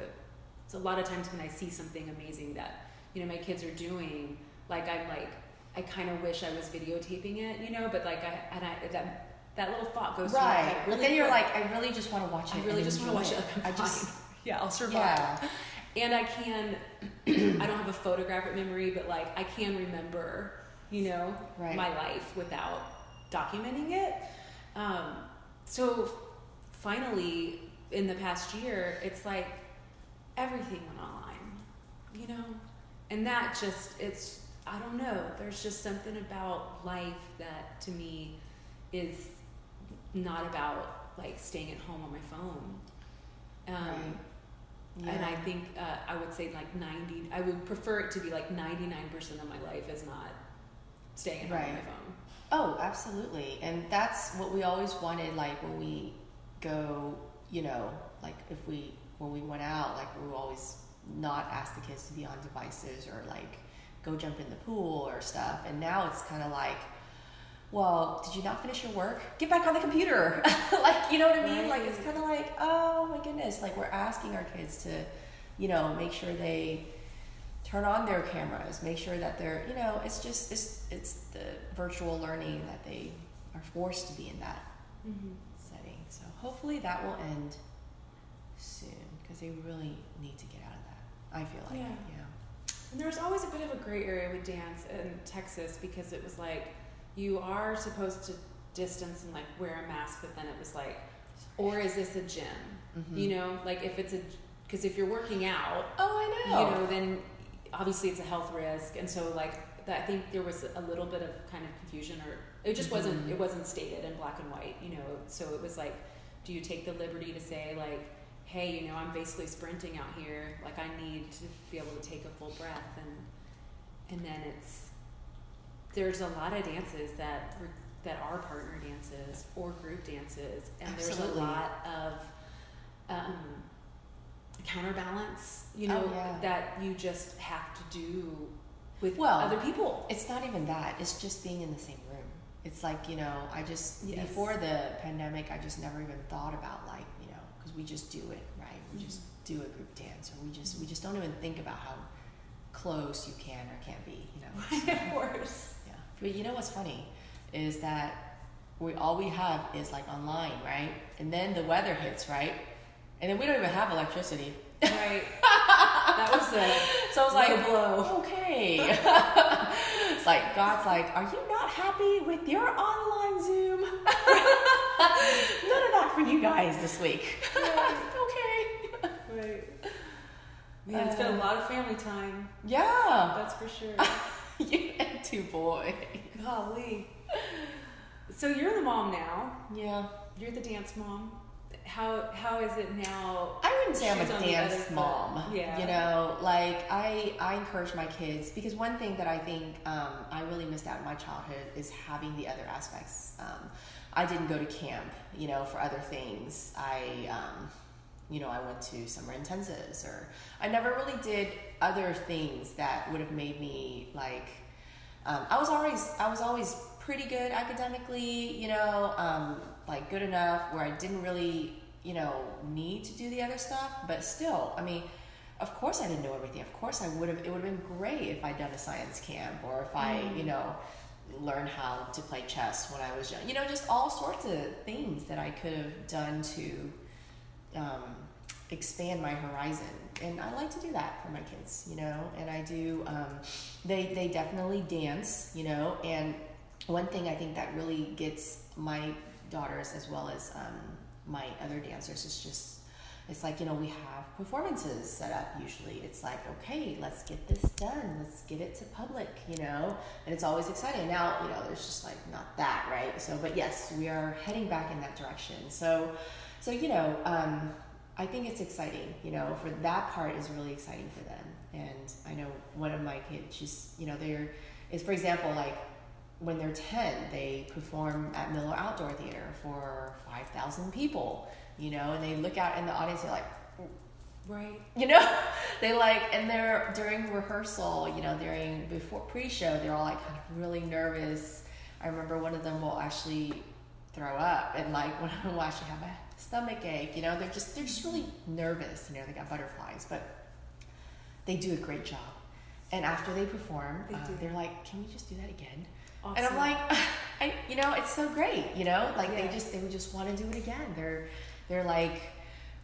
It's a lot of times when I see something amazing that you know my kids are doing, like I'm like I kind of wish I was videotaping it, you know, but like I and I that that little thought goes through my Right. head but then you're quick. like, I really just want to watch it. I really just want to watch enjoy it. I'm I just, yeah, I'll survive. yeah, And I can, (clears throat) I don't have a photographic memory, but like I can remember, you know, Right. my life without documenting it. Um, so finally, in the past year, it's like everything went online, you know, and that just, it's, I don't know, there's just something about life that to me is not about like staying at home on my phone. Um, Right. Yeah. And I think uh, I would say like 90, I would prefer it to be like 99% of my life is not staying right. on my phone. Oh, absolutely. And that's what we always wanted, like when we go, you know, like if we, when we went out, like we would always not ask the kids to be on devices or like go jump in the pool or stuff. And now it's kind of like, well, did you not finish your work? Get back on the computer. (laughs) like, you know what I mean? Right. Like, it's kind of like, oh my goodness. Like, we're asking our kids to, you know, make sure they turn on their cameras, make sure that they're, you know, it's just, it's, it's the virtual learning that they are forced to be in that mm-hmm. setting. So hopefully that will end soon because they really need to get out of that. I feel like, yeah. yeah. And was always a bit of a gray area with dance in Texas because it was like, you are supposed to distance and like wear a mask, but then it was like, or is this a gym? Mm-hmm. You know, like if it's a, because if you're working out, oh, I know, you know, then obviously it's a health risk, and so like that, I think there was a little bit of kind of confusion, or it just mm-hmm. wasn't, it wasn't stated in black and white, you know. So it was like, do you take the liberty to say like, hey, you know, I'm basically sprinting out here, like I need to be able to take a full breath, and and then it's there's a lot of dances that that are partner dances or group dances, and Absolutely. there's a lot of um, counterbalance. You know oh, yeah. that you just have to do with well, other people. It's not even that. It's just being in the same room. It's like you know, I just yes. before the pandemic, I just never even thought about like you know because we just do it right. We mm-hmm. just do a group dance, or we just we just don't even think about how close you can or can't be. You know, so, (laughs) of course. But you know what's funny is that we all we have is like online, right? And then the weather hits, right? And then we don't even have electricity. Right. (laughs) that was it. so I was like, blow. Okay. (laughs) it's like God's like, are you not happy with your online Zoom? None of that for you guys this week. (laughs) okay. Right. Man, it's been a uh, lot of family time. Yeah. That's for sure. (laughs) you and two boys. Golly. So you're the mom now. Yeah. You're the dance mom. How how is it now? I wouldn't say I'm a dance mom. Yeah. You know, like I I encourage my kids because one thing that I think um, I really missed out in my childhood is having the other aspects. Um, I didn't go to camp, you know, for other things. I um, you know, I went to summer intensives or I never really did other things that would have made me like um, I was always I was always pretty good academically, you know, um, like good enough where I didn't really, you know, need to do the other stuff, but still, I mean, of course I didn't know everything. Of course I would have it would have been great if I'd done a science camp or if I, mm. you know, learned how to play chess when I was young. You know, just all sorts of things that I could have done to um, expand my horizon. And i like to do that for my kids you know and i do um, they they definitely dance you know and one thing i think that really gets my daughters as well as um, my other dancers is just it's like you know we have performances set up usually. It's like okay let's get this done. Let's get it to public you know and it's always exciting. Now you know there's just like not that right? So but yes we are heading back in that direction. So so you know um, I think it's exciting, you know, for that part is really exciting for them. And I know one of my kids, she's, you know, they're, is for example, like when they're 10, they perform at Miller Outdoor Theater for 5,000 people, you know, and they look out in the audience, they're like, right, (laughs) you know, they like, and they're during rehearsal, you know, during before pre-show, they're all like kind of really nervous. I remember one of them will actually throw up, and like (laughs) them will actually have a stomach ache. You know, they're just they're just really nervous. You know, they got butterflies, but they do a great job. And after they perform, they are uh, like, "Can we just do that again?" Awesome. And I'm like, (laughs) I, you know, it's so great. You know, like yeah. they just they would just want to do it again. They're they're like,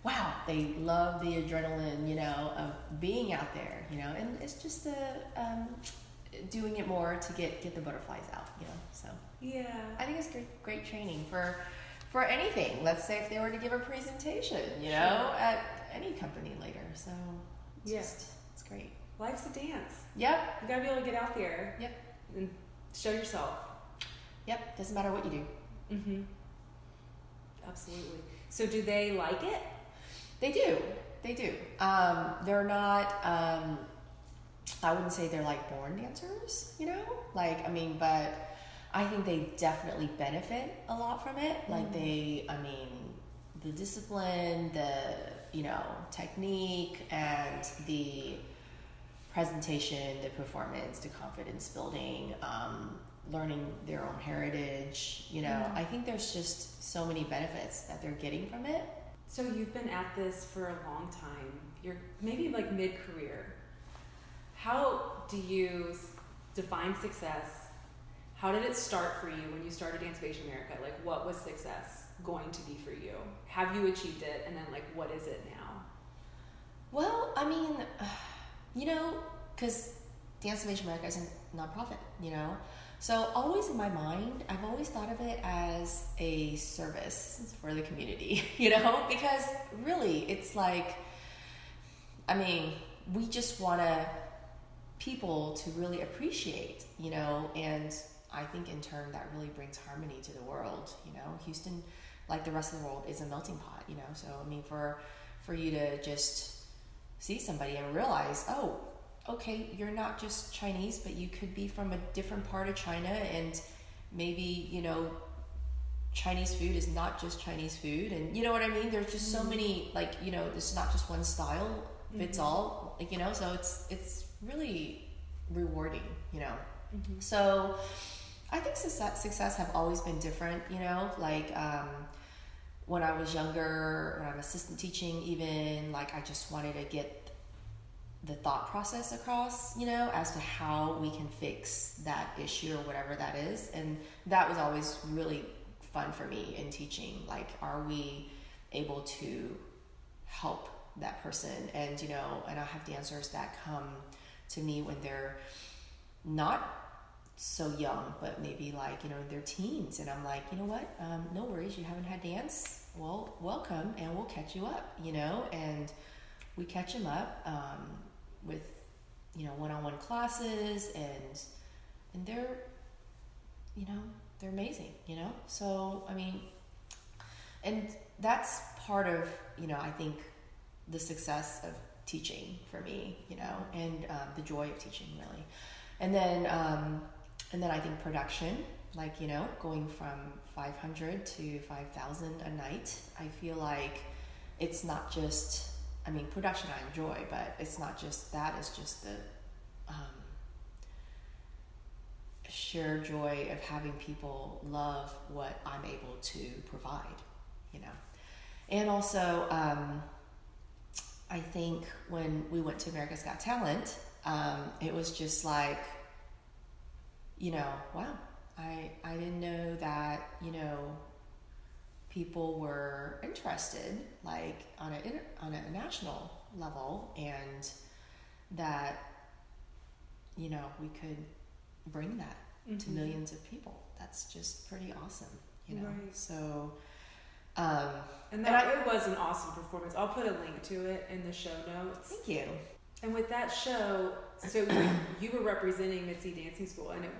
wow, they love the adrenaline. You know, of being out there. You know, and it's just a um, doing it more to get get the butterflies out. You know, so yeah, I think it's great great training for for anything. Let's say if they were to give a presentation, you know, sure. at any company later. So it's yeah. just it's great. Life's a dance. Yep. You gotta be able to get out there. Yep. And show yourself. Yep. Doesn't matter what you do. Mm-hmm. Absolutely. So do they like it? They do. they do. Um, they're not. Um, I wouldn't say they're like born dancers, you know. Like I mean, but I think they definitely benefit a lot from it. Like they, I mean, the discipline, the you know technique, and the presentation, the performance, the confidence building, um, learning their own heritage. You know, Mhm. I think there's just so many benefits that they're getting from it. So you've been at this for a long time. You're maybe like mid-career. How do you define success? How did it start for you when you started Dance of Asian America? Like, what was success going to be for you? Have you achieved it? And then, like, what is it now? Well, I mean, (sighs) you know, because Dance of Asian America is a nonprofit, you know. So always in my mind, I've always thought of it as a service for the community, (laughs) you know, because really it's like, I mean, we just want to people to really appreciate, you know, and I think in turn that really brings harmony to the world, you know. Houston, like the rest of the world, is a melting pot, you know. So I mean, for for you to just see somebody and realize, oh, okay, you're not just Chinese, but you could be from a different part of China, and maybe you know, Chinese food is not just Chinese food, and you know what I mean. There's just so Mhm. many, like you know, it's not just one style fits Mhm. all, like you know. So it's it's really rewarding, you know. Mm-hmm. So I think success, success have always been different, you know, like um, when I was younger, when I'm assistant teaching, even like I just wanted to get the thought process across, you know, as to how we can fix that issue or whatever that is. And that was always really fun for me in teaching. Like, are we able to help that person? And, you know, and I have dancers that come to me when they're not so young, but maybe like, you know, in their teens. And I'm like, you know what? Um, no worries. You haven't had dance. Well, welcome and we'll catch you up, you know? And we catch them up um, with, you know, one-on-one classes and, and they're, you know, they're amazing, you know? So, I mean, and that's part of, you know, I think the success of teaching for me, you know, and um, the joy of teaching really. And then, um, and then I think production, like, you know, going from 500 to 5,000 a night, I feel like it's not just, I mean, production I enjoy, but it's not just that, it's just the um, sheer joy of having people love what I'm able to provide, you know. And also, um, I think when we went to America's Got Talent, um, it was just like, you know, wow, I I didn't know that you know people were interested like on a on a national level, and that you know we could bring that to Mhm. millions of people. That's just pretty awesome, you know. Right. So. Um, And And that I- it was an awesome performance. I'll put a link to it in the show notes. thank you. And with that show, so (clears throat) you were representing Mitzi Dancing School, and it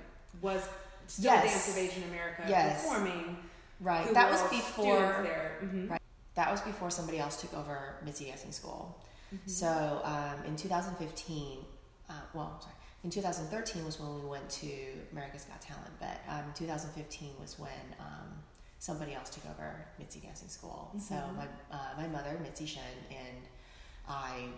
was still Yes. Dance of Asian America Yes. performing. Right. That was before. Mhm. Right. That was before somebody else took over Mitzi Dancing School. Mhm. So um, in 2015, uh, well, sorry, in 2013 was when we went to America's Got Talent, but um, 2015 was when um, somebody else took over Mitzi Dancing School. So Mhm. my uh, my mother, Mitzi Shen, and I,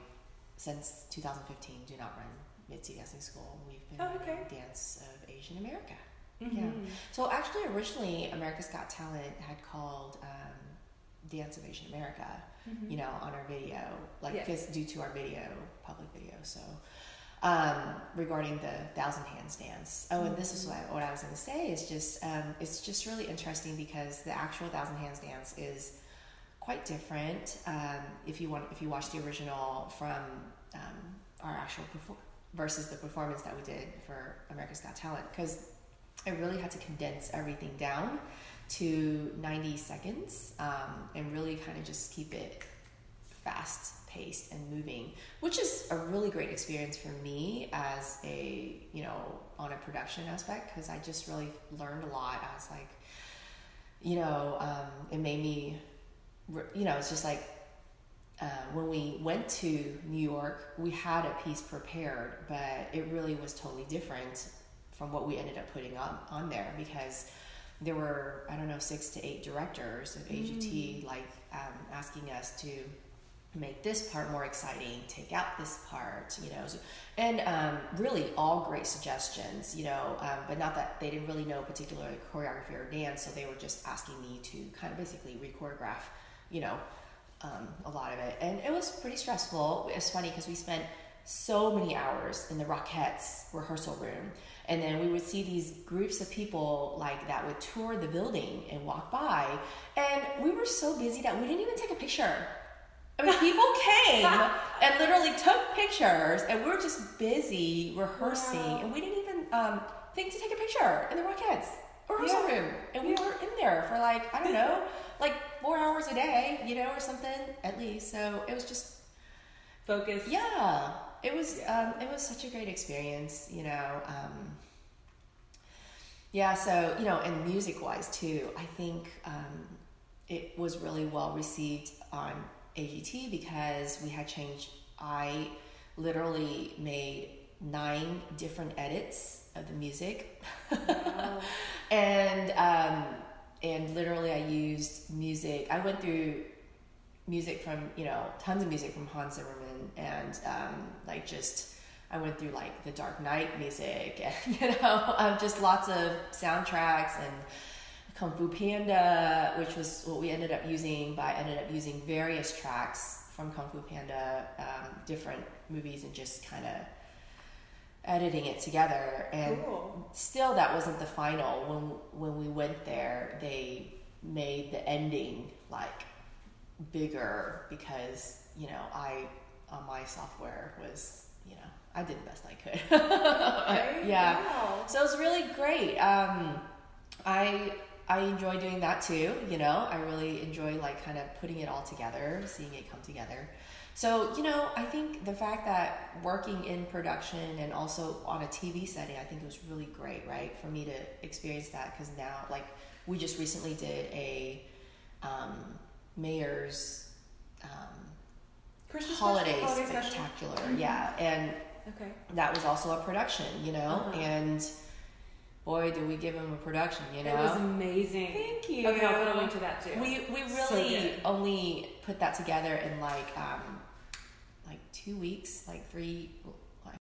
since 2015, do not run Mitzi Dancing School. We've been Oh, okay. Dance of Asian America. Mhm. So actually, originally, America's Got Talent had called um, Dance of Asian America Mhm. you know, on our video, like Yes. due to our video, public video. So, um, regarding the thousand hands dance. Oh, and this is Mhm. what, what I was going to say is just um, it's just really interesting because the actual thousand hands dance is quite different. Um, if you want, if you watch the original from um, our actual perfor- versus the performance that we did for America's Got Talent, because I really had to condense everything down to 90 seconds um, and really kind of just keep it fast paced and moving which is a really great experience for me as a you know on a production aspect because i just really learned a lot i was like you know um, it made me you know it's just like uh, when we went to New York, we had a piece prepared, but it really was totally different from what we ended up putting on, on there because there were, I don't know, six to eight directors of AGT like um, asking us to make this part more exciting, take out this part, you know, so, and um, really all great suggestions, you know, um, but not that they didn't really know particular choreography or dance, so they were just asking me to kind of basically re-choreograph, you know, um, a lot of it, and it was pretty stressful. It was funny because we spent so many hours in the Rockettes rehearsal room. And then we would see these groups of people like that would tour the building and walk by. And we were so busy that we didn't even take a picture. I mean, people came (laughs) and literally took pictures, and we were just busy rehearsing, wow. and we didn't even um, think to take a picture in the Rockettes rehearsal yeah. room. And we were in there for like, I don't know, like four hours a day, you know, or something at least. So it was just focus. Yeah, it was. Yeah. Um, it was such a great experience, you know. Um, yeah, so you know, and music wise too, I think um, it was really well received on AGT because we had changed. I literally made nine different edits of the music, wow. (laughs) and um, and literally I used music. I went through music from you know tons of music from Hans Zimmerman and um, like just I went through like the Dark Knight music (laughs) and you know um, just lots of soundtracks and Kung Fu Panda, which was what we ended up using. But I ended up using various tracks from Kung Fu Panda, um, different movies, and just kind of editing it together. And cool. still, that wasn't the final. When when we went there, they made the ending like bigger because you know I on my software was you know I did the best I could. (laughs) yeah. Wow. So it was really great. Um, I I enjoy doing that too. You know, I really enjoy like kind of putting it all together, seeing it come together. So, you know, I think the fact that working in production and also on a TV setting, I think it was really great, right? For me to experience that because now, like, we just recently did a um, mayor's um, Christmas holiday, holiday spectacular. Mm-hmm. Yeah. And okay. that was also a production, you know, uh-huh. and boy, did we give him a production, you know? It was amazing. Thank you. Okay, I'll put a link to that too. We we really so only put that together in like um like two weeks, like three